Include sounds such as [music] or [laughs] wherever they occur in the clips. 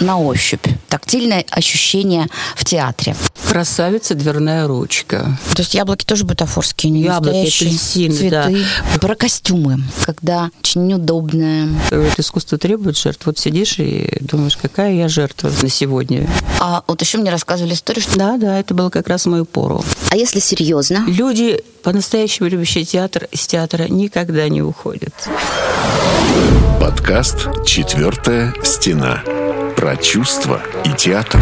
на ощупь, тактильное ощущение в театре. Красавица дверная ручка. То есть яблоки тоже бутафорские, не Яблоки, настоящие апельсины, цветы. да. Про костюмы, когда очень неудобно. Это искусство требует жертв. Вот сидишь и думаешь, какая я жертва на сегодня. А вот еще мне рассказывали историю, что... Да, да, это было как раз в мою пору. А если серьезно? Люди, по-настоящему любящие театр, из театра никогда не уходят. Подкаст «Четвертая стена». Про чувства и театр.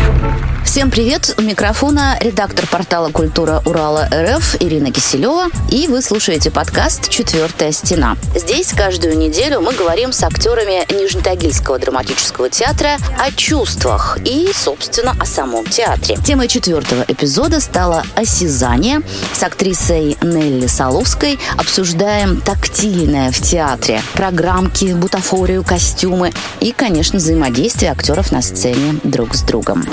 Всем привет! У микрофона редактор портала «Культура Урала РФ» Ирина Киселева. И вы слушаете подкаст «Четвертая стена». Здесь каждую неделю мы говорим с актерами Нижнетагильского драматического театра о чувствах и, собственно, о самом театре. Темой четвертого эпизода стало осязание. С актрисой Нелли Соловской обсуждаем тактильное в театре, программки, бутафорию, костюмы и, конечно, взаимодействие актеров на сцене друг с другом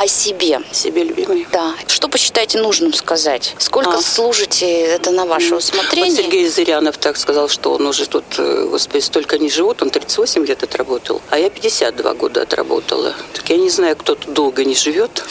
о себе. Себе любимый. Да. Что посчитаете нужным сказать? Сколько А. служите, это на ваше усмотрение? Вот Сергей Зырянов так сказал, что он уже тут, э, господи, столько не живут, он 38 лет отработал, а я 52 года отработала. Так я не знаю, кто тут долго не живет.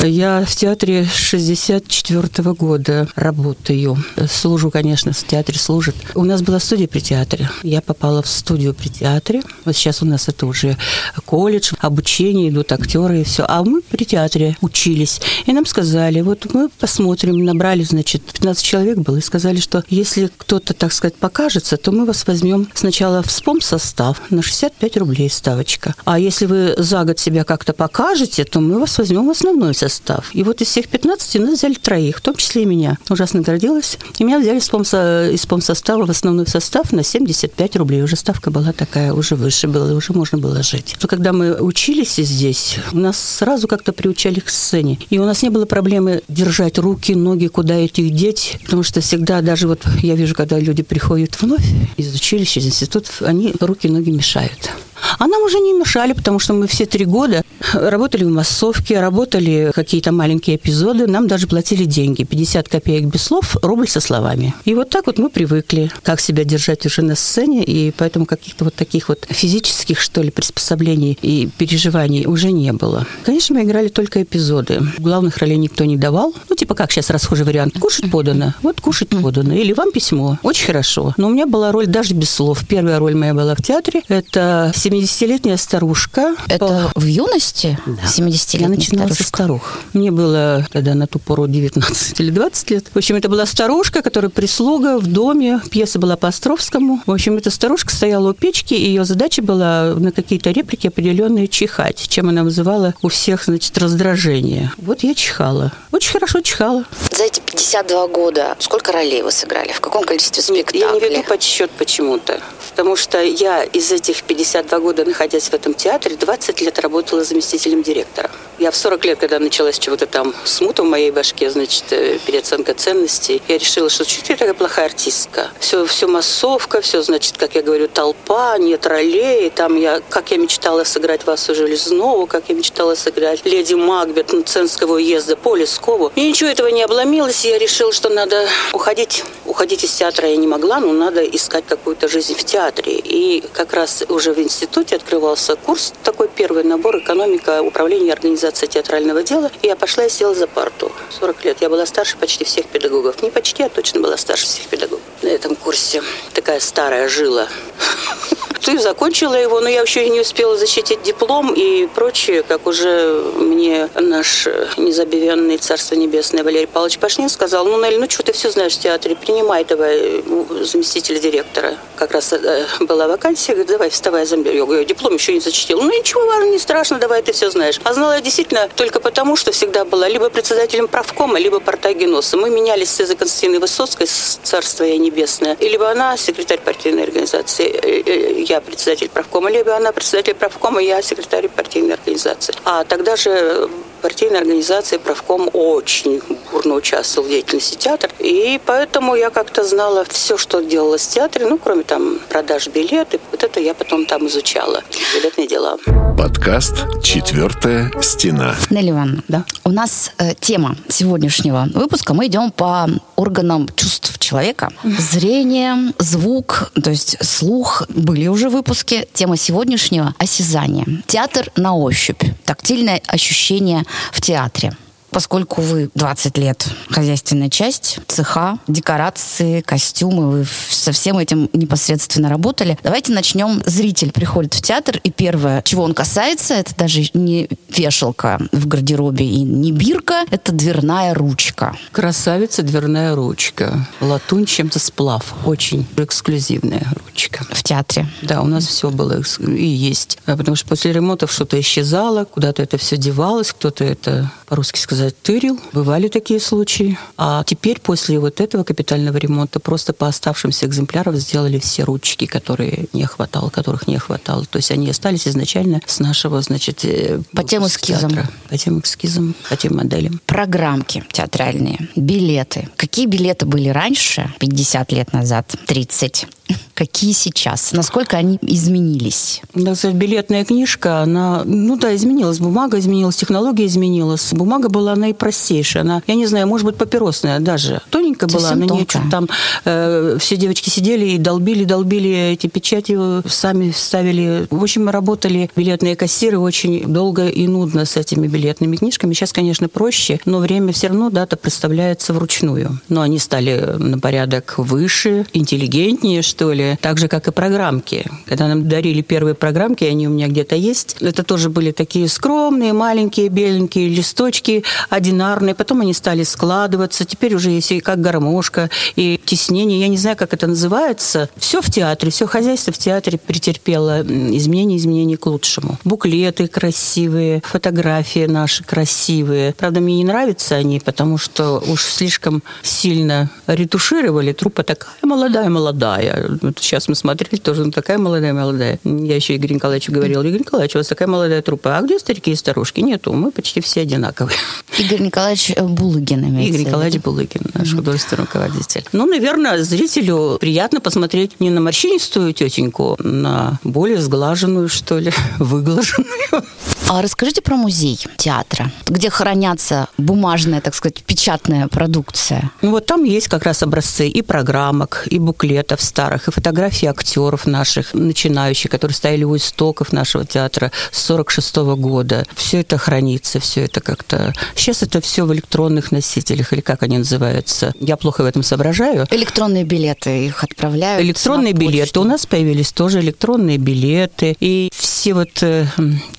Я в театре 64 года работаю. Служу, конечно, в театре служит. У нас была студия при театре. Я попала в студию при театре. Вот сейчас у нас это уже колледж, обучение, идут актеры и все. А мы при театре учились. И нам сказали, вот мы посмотрим, набрали, значит, 15 человек было, и сказали, что если кто-то, так сказать, покажется, то мы вас возьмем сначала в спом состав на 65 рублей ставочка. А если вы за год себя как-то покажете, то мы вас возьмем в основной состав. И вот из всех 15 нас взяли троих, в том числе и меня. Ужасно гордилась. И меня взяли из спомсостава в основной состав на 75 рублей. Уже ставка была такая, уже выше была, уже можно было жить. Но когда мы учились здесь, нас сразу как-то приучали к сцене. И у нас не было проблемы держать руки, ноги, куда этих деть. Потому что всегда, даже вот я вижу, когда люди приходят вновь из училища, из институтов, они руки, ноги мешают. А нам уже не мешали, потому что мы все три года работали в массовке, работали какие-то маленькие эпизоды, нам даже платили деньги. 50 копеек без слов, рубль со словами. И вот так вот мы привыкли, как себя держать уже на сцене, и поэтому каких-то вот таких вот физических, что ли, приспособлений и переживаний уже не было. Конечно, мы играли только эпизоды. Главных ролей никто не давал. Ну, типа как сейчас расхожий вариант. Кушать подано. Вот кушать подано. Или вам письмо. Очень хорошо. Но у меня была роль даже без слов. Первая роль моя была в театре. Это 70-летняя старушка. Это в юности? Да. 70-летняя Я начинала со старушка. старух. Мне было тогда на ту пору 19 или 20 лет. В общем, это была старушка, которая прислуга в доме. Пьеса была по Островскому. В общем, эта старушка стояла у печки, и ее задача была на какие-то реплики определенные чихать, чем она вызывала у всех, значит, раздражение. Вот я чихала. Очень хорошо чихала. За эти 52 года сколько ролей вы сыграли? В каком количестве спектаклей? Я не веду подсчет почему-то. Потому что я из этих 52 года, находясь в этом театре, 20 лет работала заместителем директора. Я в 40 лет, когда началась чего-то там смута в моей башке, значит, э, переоценка ценностей, я решила, что что я такая плохая артистка. Все, все массовка, все, значит, как я говорю, толпа, нет ролей. Там я, как я мечтала сыграть Васу Железнову, как я мечтала сыграть Леди Макбет Ценского уезда по Лескову. И ничего этого не обломилось, и я решила, что надо уходить. Уходить из театра я не могла, но надо искать какую-то жизнь в театре. И как раз уже в институте открывался курс, такой первый набор «Экономика, управление и организация театрального дела». И я пошла и села за парту. 40 лет. Я была старше почти всех педагогов. Не почти, а точно была старше всех педагогов на этом курсе. Такая старая жила. [laughs] Ты закончила его, но я еще и не успела защитить диплом и прочее, как уже мне наш незабвенный Царство Небесное Валерий Павлович Пашнин сказал, ну, Нелли, ну что ты все знаешь в театре, принимай давай заместителя директора. Как раз э, была вакансия, говорит, давай вставай. Я говорю, диплом еще не зачитила. Ну, ничего важного, не страшно, давай ты все знаешь. А знала я действительно только потому, что всегда была либо председателем правкома, либо партагеноса. Мы менялись с Цезой Константиной Высоцкой, с Царство я Небесное. И либо она секретарь партийной организации, э, э, я председатель правкома, либо она председатель правкома, я секретарь партийной организации. А тогда же партийной организации правком очень бурно участвовал в деятельности театра. И поэтому я как-то знала все, что делалось в театре, ну, кроме там продаж билетов. Вот это я потом там изучала. Билетные дела. Подкаст «Четвертая стена». Нелли Ивановна, Да. у нас э, тема сегодняшнего выпуска. Мы идем по органам чувств человека. Зрение, звук, то есть слух. Были уже выпуски. Тема сегодняшнего – осязание. Театр на ощупь. Тактильное ощущение в театре. Поскольку вы 20 лет хозяйственная часть, цеха, декорации, костюмы, вы со всем этим непосредственно работали. Давайте начнем. Зритель приходит в театр, и первое, чего он касается, это даже не вешалка в гардеробе и не бирка, это дверная ручка. Красавица дверная ручка. Латунь чем-то сплав. Очень эксклюзивная ручка. В театре. Да, у нас все было и есть. А Потому что после ремонтов что-то исчезало, куда-то это все девалось, кто-то это, по-русски сказать, тырил. Бывали такие случаи. А теперь после вот этого капитального ремонта просто по оставшимся экземплярам сделали все ручки, которые не хватало, которых не хватало. То есть они остались изначально с нашего, значит, э, По тем эскизам. театра. По тем эскизам, по тем моделям. Программки театральные, билеты. Какие билеты были раньше, 50 лет назад, 30? [laughs] Какие сейчас? Насколько они изменились? Сказать, билетная книжка, она, ну да, изменилась. Бумага изменилась, технология изменилась. Бумага была наипростейшая. Она, я не знаю, может быть, папиросная даже. Тоненькая была, Совсем на нее тонкая. что-то там э, все девочки сидели и долбили, долбили эти печати, сами ставили. В общем, мы работали, билетные кассиры, очень долго и нудно с этими билетными книжками. Сейчас, конечно, проще, но время все равно дата представляется вручную. Но они стали на порядок выше, интеллигентнее, что ли, так же, как и программки. Когда нам дарили первые программки, они у меня где-то есть, это тоже были такие скромные, маленькие, беленькие листочки, одинарные. Потом они стали складываться. Теперь уже есть и как гармошка, и теснение. Я не знаю, как это называется. Все в театре, все хозяйство в театре претерпело изменения, изменения к лучшему. Буклеты красивые, фотографии наши красивые. Правда, мне не нравятся они, потому что уж слишком сильно ретушировали. Трупа такая молодая-молодая. Вот сейчас мы смотрели тоже, ну, такая молодая-молодая. Я еще Игорь Николаевичу говорила, Игорь Николаевич, у вас такая молодая трупа. А где старики и старушки? Нету, мы почти все одинаковые. Игорь Николаевич э, Булыгин имеется Игорь. Николаевич Булыкин, наш художественный руководитель. Ну, наверное, зрителю приятно посмотреть не на морщинистую тетеньку, на более сглаженную, что ли, [laughs] выглаженную. А расскажите про музей театра, где хранятся бумажная, так сказать, печатная продукция. Ну, вот там есть как раз образцы и программок, и буклетов старых, и фотографии актеров наших, начинающих, которые стояли у истоков нашего театра с 46 года. Все это хранится, все это как-то... Сейчас это все в электронных носителях, или как они называются. Я плохо в этом соображаю. Электронные билеты их отправляют. Электронные билеты. У нас появились тоже электронные билеты. И все вот э,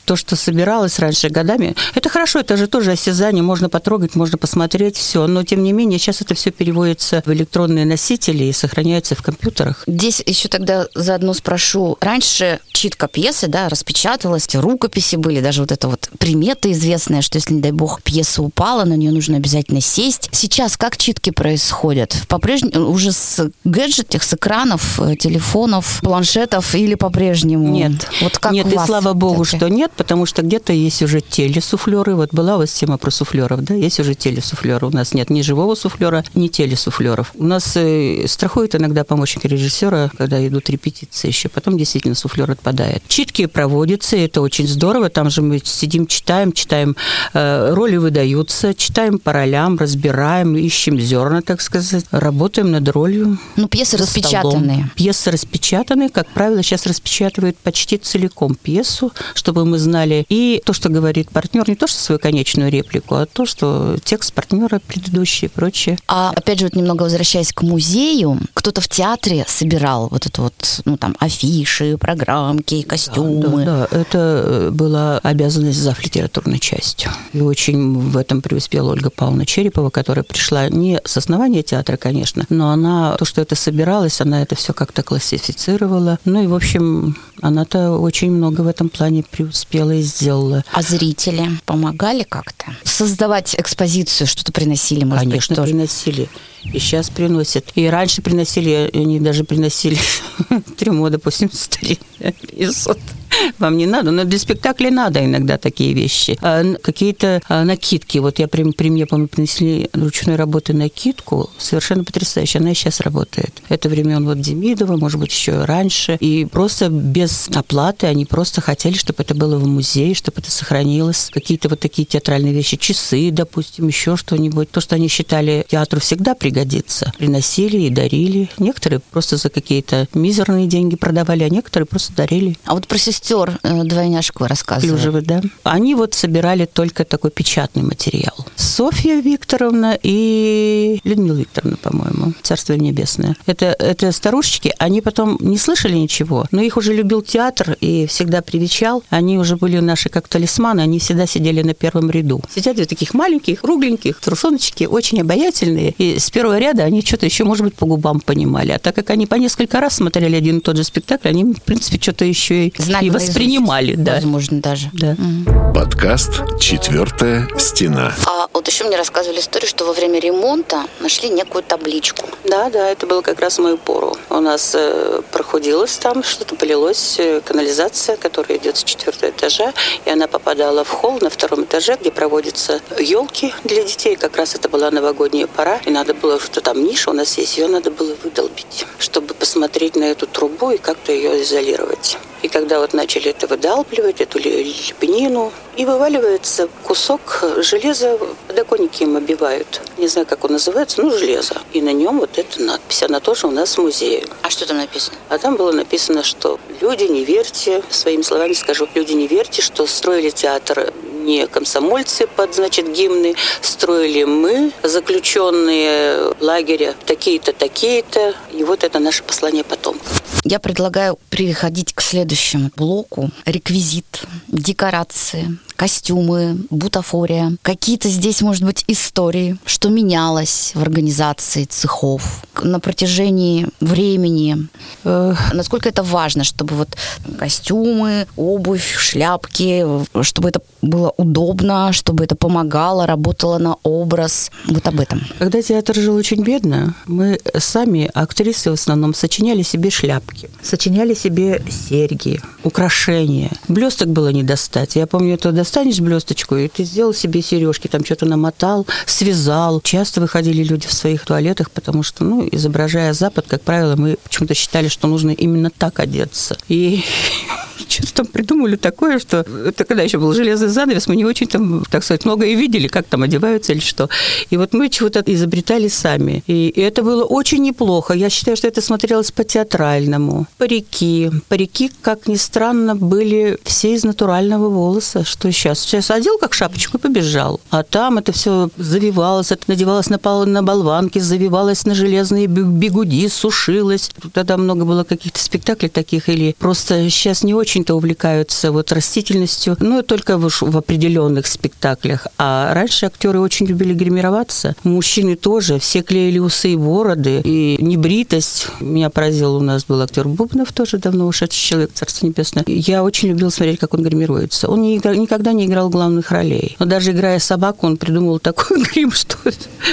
то, что собиралось раньше годами, это хорошо, это же тоже осязание, можно потрогать, можно посмотреть, все. Но, тем не менее, сейчас это все переводится в электронные носители и сохраняется в компьютерах. Здесь еще тогда заодно спрошу. Раньше читка пьесы, да, распечатывалась, рукописи были, даже вот эта вот примета известная, что если, не дай бог, пьеса упала, на нее нужно обязательно сесть. Сейчас как читки происходят? По-прежнему уже с гаджетов, с экранов, э, телефонов, планшетов или по-прежнему? Нет. Вот как нет, и слава богу, что нет, потому что где-то есть уже телесуфлеры. Вот была у вас тема про суфлеров, да? Есть уже телесуфлеры. У нас нет ни живого суфлера, ни телесуфлеров. У нас э, страхуют иногда помощники режиссера, когда идут репетиции еще. Потом действительно суфлер отпадает. Читки проводятся, и это очень здорово. Там же мы сидим, читаем, читаем, э, роли выдаются, читаем по ролям, разбираем, ищем зерна, так сказать. Работаем над ролью. Ну, пьесы распечатанные. столом. Пьесы распечатаны. Как правило, сейчас распечатывают почти целиком пьесу, чтобы мы знали и то, что говорит партнер, не то, что свою конечную реплику, а то, что текст партнера предыдущий и прочее. А опять же, вот немного возвращаясь к музею, кто-то в театре собирал вот это вот, ну там, афиши, программки, костюмы. Да, да, это э, была обязанность зав. литературной частью. И очень в этом преуспела Ольга Павловна Черепова, которая пришла не с основания театра, конечно, но она, то, что это собиралось, она это все как-то классифицировала. Ну и, в общем, она-то очень много в этом плане преуспела и сделала. А зрители помогали как-то? Создавать экспозицию, что-то приносили, может Конечно, быть, тоже? приносили. И сейчас приносят. И раньше приносили, они даже приносили [laughs] трюмо, допустим, [laughs] стали [laughs] пьесу. Вам не надо, но для спектакля надо иногда такие вещи. А, какие-то а, накидки. Вот я при, при мне, по-моему, принесли ручной работы накидку, совершенно потрясающая. Она и сейчас работает. Это времен вот Демидова, может быть, еще раньше. И просто без оплаты они просто хотели, чтобы это было в музее, чтобы это сохранилось. Какие-то вот такие театральные вещи, часы, допустим, еще что-нибудь. То, что они считали театру всегда пригодится. Приносили и дарили. Некоторые просто за какие-то мизерные деньги продавали, а некоторые просто дарили. А вот про сестер э, двойняшек вы рассказывали. Клюжевы, да. Они вот собирали только такой печатный материал. Софья Викторовна и Людмила Викторовна, по-моему, Царство Небесное. Это, это старушечки, они потом не слышали ничего, но их уже любил театр и всегда привечал. Они уже были наши как талисманы, они всегда сидели на первом ряду. Сидят две таких маленьких, кругленьких, трусоночки, очень обаятельные. И с первого ряда они что-то еще, может быть, по губам понимали. А так как они по несколько раз смотрели один и тот же спектакль, они, в принципе, что-то еще и, и воспринимали. Да. Возможно, даже. Да. Подкаст «Четвертая стена». А вот еще мне рассказывали историю, что во время ремонта нашли некую табличку. Да, да, это было как раз в мою пору. У нас э, проходилось там, что-то полилось, э, канализация, которая идет с четвертого этажа, и она попадала в холл на втором этаже, где проводятся елки для детей. Как раз это была новогодняя пора, и надо было, что там ниша у нас есть, ее надо было выдолбить, чтобы посмотреть на эту трубу и как-то ее изолировать. И когда вот начали это выдалбливать, эту лепнину, и вываливается кусок железа, подоконники им обивают. Не знаю, как он называется, ну, железо. И на нем вот эта надпись. Она тоже у нас в музее. А что там написано? А там было написано, что люди, не верьте, своими словами скажу, люди, не верьте, что строили театр не комсомольцы под, значит, гимны, строили мы, заключенные лагеря, такие-то, такие-то. И вот это наше послание потомкам. Я предлагаю переходить к следующему блоку. Реквизит, декорации, костюмы, бутафория. Какие-то здесь, может быть, истории, что менялось в организации цехов на протяжении времени. Насколько это важно, чтобы вот костюмы, обувь, шляпки, чтобы это было удобно, чтобы это помогало, работало на образ. Вот об этом. Когда театр жил очень бедно, мы сами, актрисы в основном, сочиняли себе шляпки, сочиняли себе серьги, украшения. Блесток было не достать. Я помню, это достанешь блесточку, и ты сделал себе сережки, там что-то намотал, связал. Часто выходили люди в своих туалетах, потому что, ну, изображая Запад, как правило, мы почему-то считали, что нужно именно так одеться. И [laughs] что-то там придумали такое, что это когда еще был железный занавес, мы не очень там, так сказать, много и видели, как там одеваются или что. И вот мы чего-то изобретали сами. И, и это было очень неплохо. Я считаю, что это смотрелось по-театральному. Парики. Парики, как ни странно, были все из натурального волоса. Что сейчас? Сейчас одел как шапочку и побежал. А там это все завивалось, это надевалось на, пол, на болванки, завивалось на железные бегуди, сушилось. Тогда много было каких-то спектаклей таких, или просто сейчас не очень-то увлекаются вот растительностью, ну, только в, в определенных спектаклях. А раньше актеры очень любили гримироваться. Мужчины тоже. Все клеили усы и бороды. И небритость. Меня поразил, у нас был актер Бубнов, тоже давно ушедший человек, Царство Небесное. Я очень любила смотреть, как он гримируется. Он не играл, никогда не играл главных ролей. Но даже играя собаку, он придумал такой [laughs] грим, что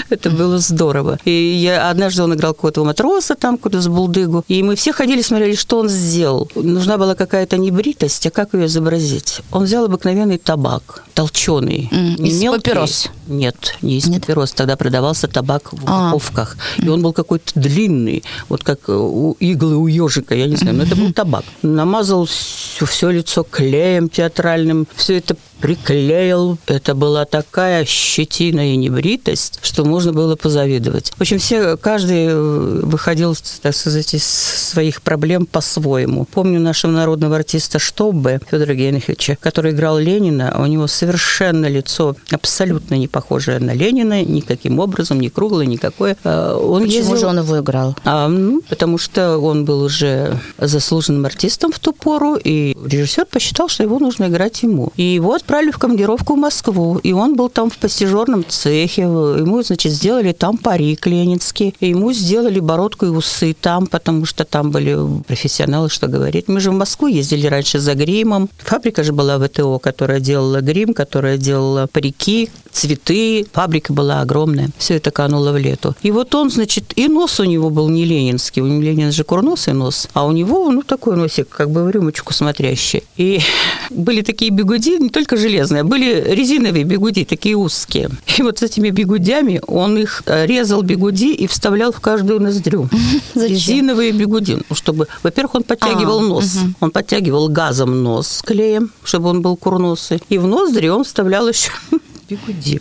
это было здорово. И я, однажды он играл какого-то матроса там, куда-то с булдыгу. И мы все ходили, смотрели, что он сделал. Нужна была какая-то небритость, а как ее изобразить? Он взял обыкновенный табак, толченый. Mm, из мелкий. папирос? Нет, не из папирос. Тогда продавался табак в а. упаковках. И он был какой-то длинный, вот как у иглы у ежика, я не знаю, но это был табак. Намазал все, все лицо клеем театральным, все это приклеил. Это была такая щетина и небритость, что можно было позавидовать. В общем, все, каждый э, выходил, так сказать, из своих проблем по-своему. Помню нашего народного артиста Штоббе Федора Генриховича, который играл Ленина. У него совершенно лицо абсолютно не похожее на Ленина, никаким образом, ни круглое, никакое. А, он Почему ездил... же он его играл? А, ну, потому что он был уже заслуженным артистом в ту пору, и режиссер посчитал, что его нужно играть ему. И вот отправили в командировку в Москву, и он был там в постижерном цехе, ему, значит, сделали там парик ленинский, и ему сделали бородку и усы там, потому что там были профессионалы, что говорить. Мы же в Москву ездили раньше за гримом. Фабрика же была ВТО, которая делала грим, которая делала парики, цветы, фабрика была огромная. Все это кануло в лету. И вот он, значит, и нос у него был не ленинский. У Ленина же курносый нос, а у него, ну, такой носик, как бы в рюмочку смотрящий. И [laughs] были такие бегуди, не только железные, а были резиновые бегуди, такие узкие. И вот с этими бегудями он их э, резал бегуди и вставлял в каждую ноздрю. [laughs] Зачем? Резиновые бегуди, ну, чтобы, во-первых, он подтягивал А, нос. Он подтягивал газом нос клеем, чтобы он был курносый. И в ноздри он вставлял еще [laughs] бигуди,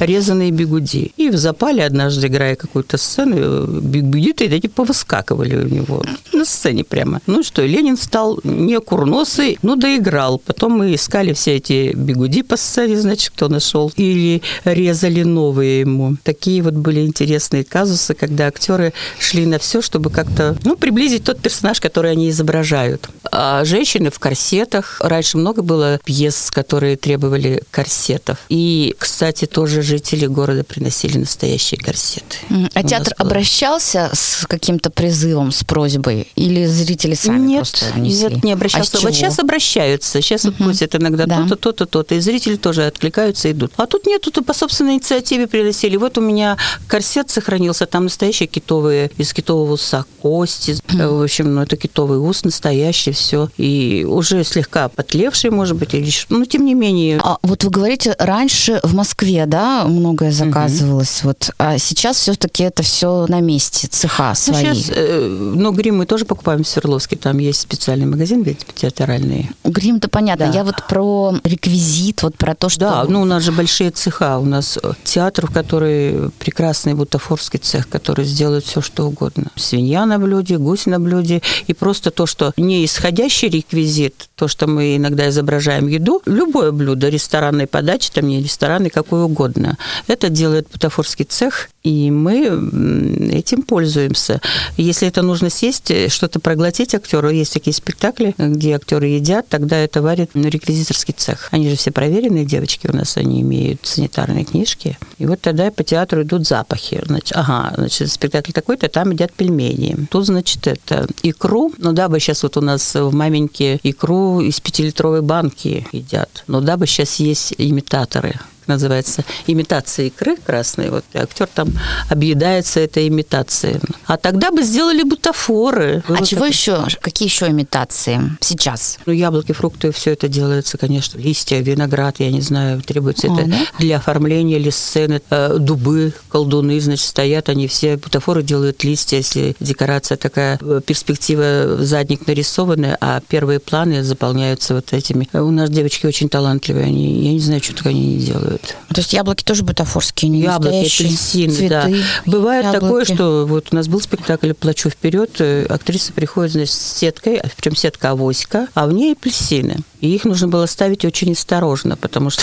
резаные бигуди. И в запале однажды, играя какую-то сцену, бигуди-то эти повыскакивали у него на сцене прямо. Ну что, Ленин стал не курносый, ну доиграл. Потом мы искали все эти бигуди по сцене, значит, кто нашел. Или резали новые ему. Такие вот были интересные казусы, когда актеры шли на все, чтобы как-то, ну, приблизить тот персонаж, который они изображают. А женщины в корсетах. Раньше много было пьес, которые требовали корсетов. И, кстати, тоже жители города приносили настоящие корсеты. А У театр было. обращался с каким-то призывом, с просьбой? Или зрители сами нет, просто несли? нет, не А обращался. вот чего? сейчас обращаются, сейчас вот просят иногда Да. то-то, то-то, то-то, и зрители тоже откликаются, идут. А тут нет, тут по собственной инициативе приносили. Вот у меня корсет сохранился, там настоящие китовые, из китового уса кости, Э, в общем, ну это китовый ус настоящий, все. И уже слегка потлевший, может быть, или что, но тем не менее, А вот вы говорите, раньше в Москве, да, многое заказывалось, вот, а сейчас все-таки это все на месте, цеха Ну, свои. сейчас, э, ну, грим мы тоже покупаем в Свердловске. Там есть специальный магазин, ведь театральный. Грим-то понятно. Да. Я вот про реквизит, вот про то, что... Да, ну у нас же большие цеха. У нас э, театр, в который прекрасный бутафорский цех, который сделает все, что угодно. Свинья на блюде, гусь на блюде. И просто то, что не исходящий реквизит, то, что мы иногда изображаем еду, любое блюдо ресторанной подачи, там не ресторанной, какой угодно, это делает бутафорский цех, и мы этим пользуемся. Если это нужно сесть, э, что-то проглотить актеру, есть такие спектакли, где актеры едят, тогда это варит реквизиторский цех. Они же все проверенные девочки у нас, они имеют санитарные книжки. И вот тогда по театру идут запахи. Значит, ага, значит, спектакль такой-то, там едят пельмени. Тут, значит, это икру. Ну да, бы сейчас вот у нас в маменьке икру из пятилитровой банки едят. Ну да, бы сейчас есть имитаторы называется имитация икры красной. Вот актер там объедается этой имитацией. А тогда бы сделали бутафоры. А Было чего как- еще? Какие еще имитации сейчас? ну, яблоки, фрукты, все это делается, конечно. Листья, виноград, я не знаю, требуется А, это да? для оформления или сцены. Э, Дубы, колдуны, значит, стоят, они все, бутафоры делают листья, если декорация такая, э, перспектива, задник нарисованная, а первые планы заполняются вот этими. Э, У нас девочки очень талантливые, они, я не знаю, что только они не делают. То есть яблоки тоже бутафорские, не Яблоки, настоящие? апельсины, цветы, да. Бывает яблоки. такое, что вот у нас был спектакль «Плачу вперед», э, актриса приходит, значит, с сеткой, причем сетка авоська, а в ней апельсины. И их нужно было ставить очень осторожно, потому что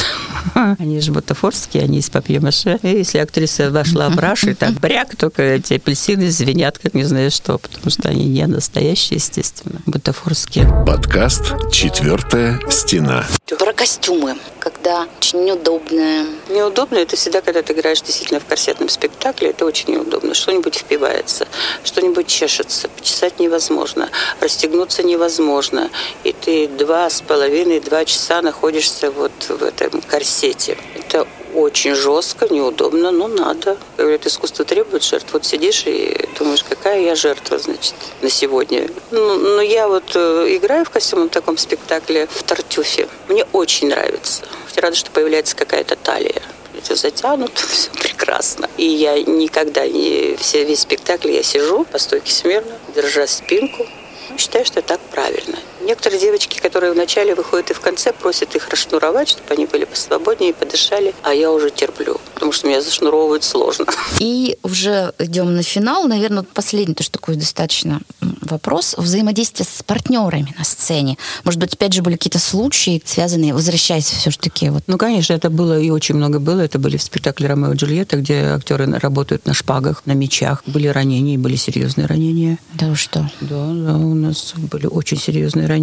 [laughs] они же бутафорские, они из папье-маше. И если актриса вошла в раш, и так бряк, только эти апельсины звенят, как не знаю что, потому что они не настоящие, естественно, бутафорские. Подкаст «Четвертая стена». Про костюмы, когда очень неудобные. Неудобно это всегда, когда ты играешь действительно в корсетном спектакле, это очень неудобно. Что-нибудь впивается, что-нибудь чешется, почесать невозможно, расстегнуться невозможно. И ты два с половиной, два часа находишься вот в этом корсете. Это очень жестко, неудобно, но надо. Говорят, искусство требует жертв. Вот сидишь и думаешь, какая я жертва, значит, на сегодня. Ну, но я вот э, играю в костюмном таком спектакле в Тартюфе. Мне очень нравится. Я рада, что появляется какая-то талия. Это затянуто, [laughs] все прекрасно. И я никогда не... Все, весь спектакль я сижу по стойке смирно, держа спинку. Ну, Считаю, что так правильно. Некоторые девочки, которые вначале выходят и в конце, просят их расшнуровать, чтобы они были посвободнее и подышали, а я уже терплю, потому что меня зашнуровывать сложно. [laughs] И уже идем на финал. Наверное, последний тоже такой достаточно вопрос. Взаимодействие с партнерами на сцене. Может быть, опять же, были какие-то случаи, связанные, возвращаясь все-таки вот Ну, конечно, это было и очень много было. Это были в спектакле «Ромео и Джульетта», где актеры работают на шпагах, на мечах. Были ранения, были серьезные ранения. да что. Да, да, у нас были очень серьезные ранения.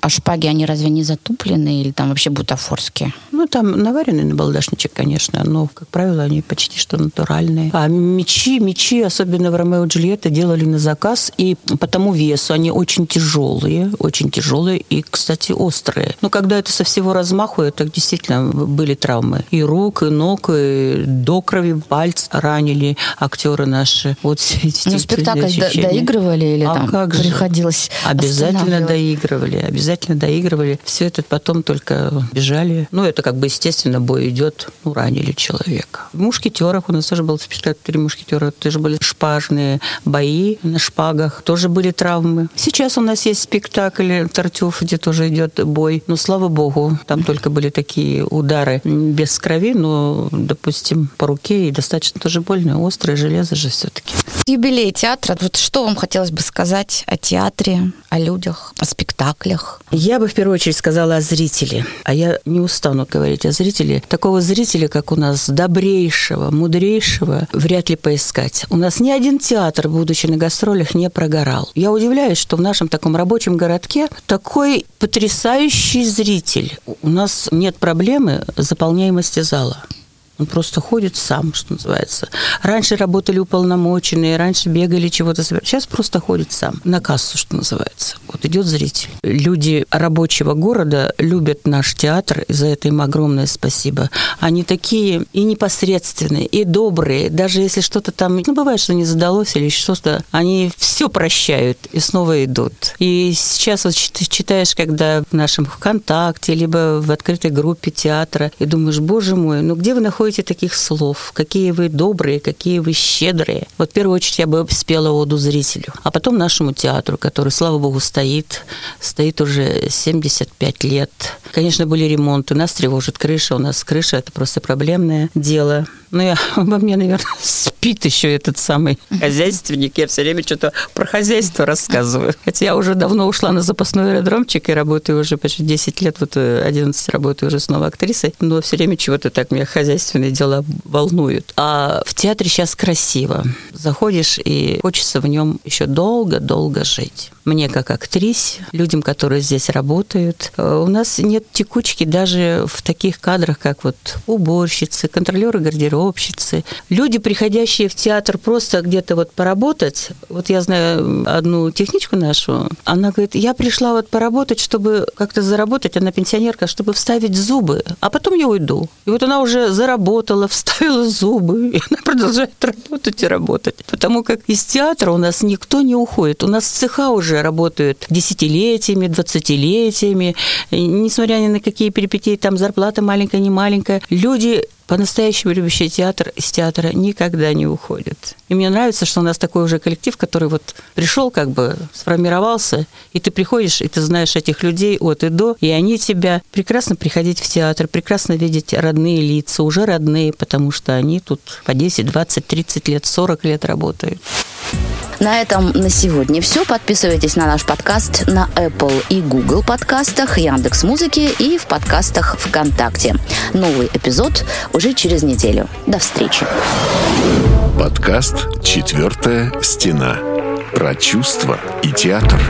А шпаги, они разве не затуплены или там вообще бутафорские? Ну, там наваренный на балдашничек, конечно, но, как правило, они почти что натуральные. А мечи, мечи, особенно в Ромео и Джульетта, делали на заказ, и по тому весу они очень тяжелые, очень тяжелые и, кстати, острые. Но когда это со всего размаху, это действительно были травмы. И рук, и ног, и до крови пальц ранили актеры наши. Вот все эти Ну, спектакль до- доигрывали или А там как же? приходилось Обязательно останавливать? Доигрывали, обязательно доигрывали. Все это потом только бежали. Ну, это как бы, естественно, бой идет, ну, ранили человека. В «Мушкетерах» у нас тоже был спектакль «Три мушкетера», тоже были шпажные бои на шпагах, тоже были травмы. Сейчас у нас есть спектакль «Тартюф», где тоже идет бой. Но, слава богу, там только были такие удары без крови, но, допустим, по руке и достаточно тоже больно. Острое железо же все-таки. Юбилей театра. Вот что вам хотелось бы сказать о театре, о людях, о спектаклях? Я бы в первую очередь сказала о зрителе. А я не устану говорить о зрителе. Такого зрителя, как у нас, добрейшего, мудрейшего, вряд ли поискать. У нас ни один театр, будучи на гастролях, не прогорал. Я удивляюсь, что в нашем таком рабочем городке такой потрясающий зритель. У нас нет проблемы заполняемости зала. Он просто ходит сам, что называется. Раньше работали уполномоченные, раньше бегали чего-то. Сейчас просто ходит сам. На кассу, что называется. Вот идет зритель. Люди рабочего города любят наш театр, и за это им огромное спасибо. Они такие и непосредственные, и добрые. Даже если что-то там, ну, бывает, что не задалось или что-то, они все прощают и снова идут. И сейчас вот чит- читаешь, когда в нашем ВКонтакте, либо в открытой группе театра, и думаешь, боже мой, ну где вы находите таких слов? Какие вы добрые, какие вы щедрые. Вот в первую очередь я бы спела оду зрителю, а потом нашему театру, который, слава богу, стоит, стоит уже 75 лет. Конечно, были ремонты, нас тревожит крыша, у нас крыша это просто проблемное дело. Ну, я, [laughs] обо мне, наверное, [laughs] спит еще этот самый хозяйственник. Я все время что-то про хозяйство рассказываю. Хотя я уже давно ушла на запасной аэродромчик и работаю уже почти 10 лет, вот э, 11 работаю уже снова актрисой, но все время чего-то так меня хозяйственные дела волнуют. А в театре сейчас красиво. Заходишь, и хочется в нем еще долго-долго жить. Мне как актрисе, людям, которые здесь работают. Э, У нас нет текучки даже в таких кадрах, как вот уборщицы, контролеры, гардеробщицы. Люди, приходящие в театр просто где-то вот поработать. Вот я знаю одну техничку нашу, она говорит, я пришла вот поработать, чтобы как-то заработать, она пенсионерка, чтобы вставить зубы, а потом я уйду. И вот она уже заработала, [laughs] вставила зубы, и она продолжает работать и работать. Потому как из театра у нас никто не уходит. У нас цеха уже работают десятилетиями, двадцатилетиями, несмотря ни на какие перипетии, там зарплата маленькая, не маленькая. Люди по-настоящему любящие театр из театра никогда не уходят. И мне нравится, что у нас такой уже коллектив, который вот пришел, как бы сформировался, и ты приходишь, и ты знаешь этих людей от и до, и они тебя прекрасно приходить в театр, прекрасно видеть родные лица, уже родные, потому что они тут по 10, 20, 30 лет, 40 лет работают. На этом на сегодня все. Подписывайтесь на наш подкаст на Apple и Google подкастах, Яндекс Музыки и в подкастах ВКонтакте. Новый эпизод уже через неделю. До встречи. Подкаст «Четвертая стена». Про чувства и театр.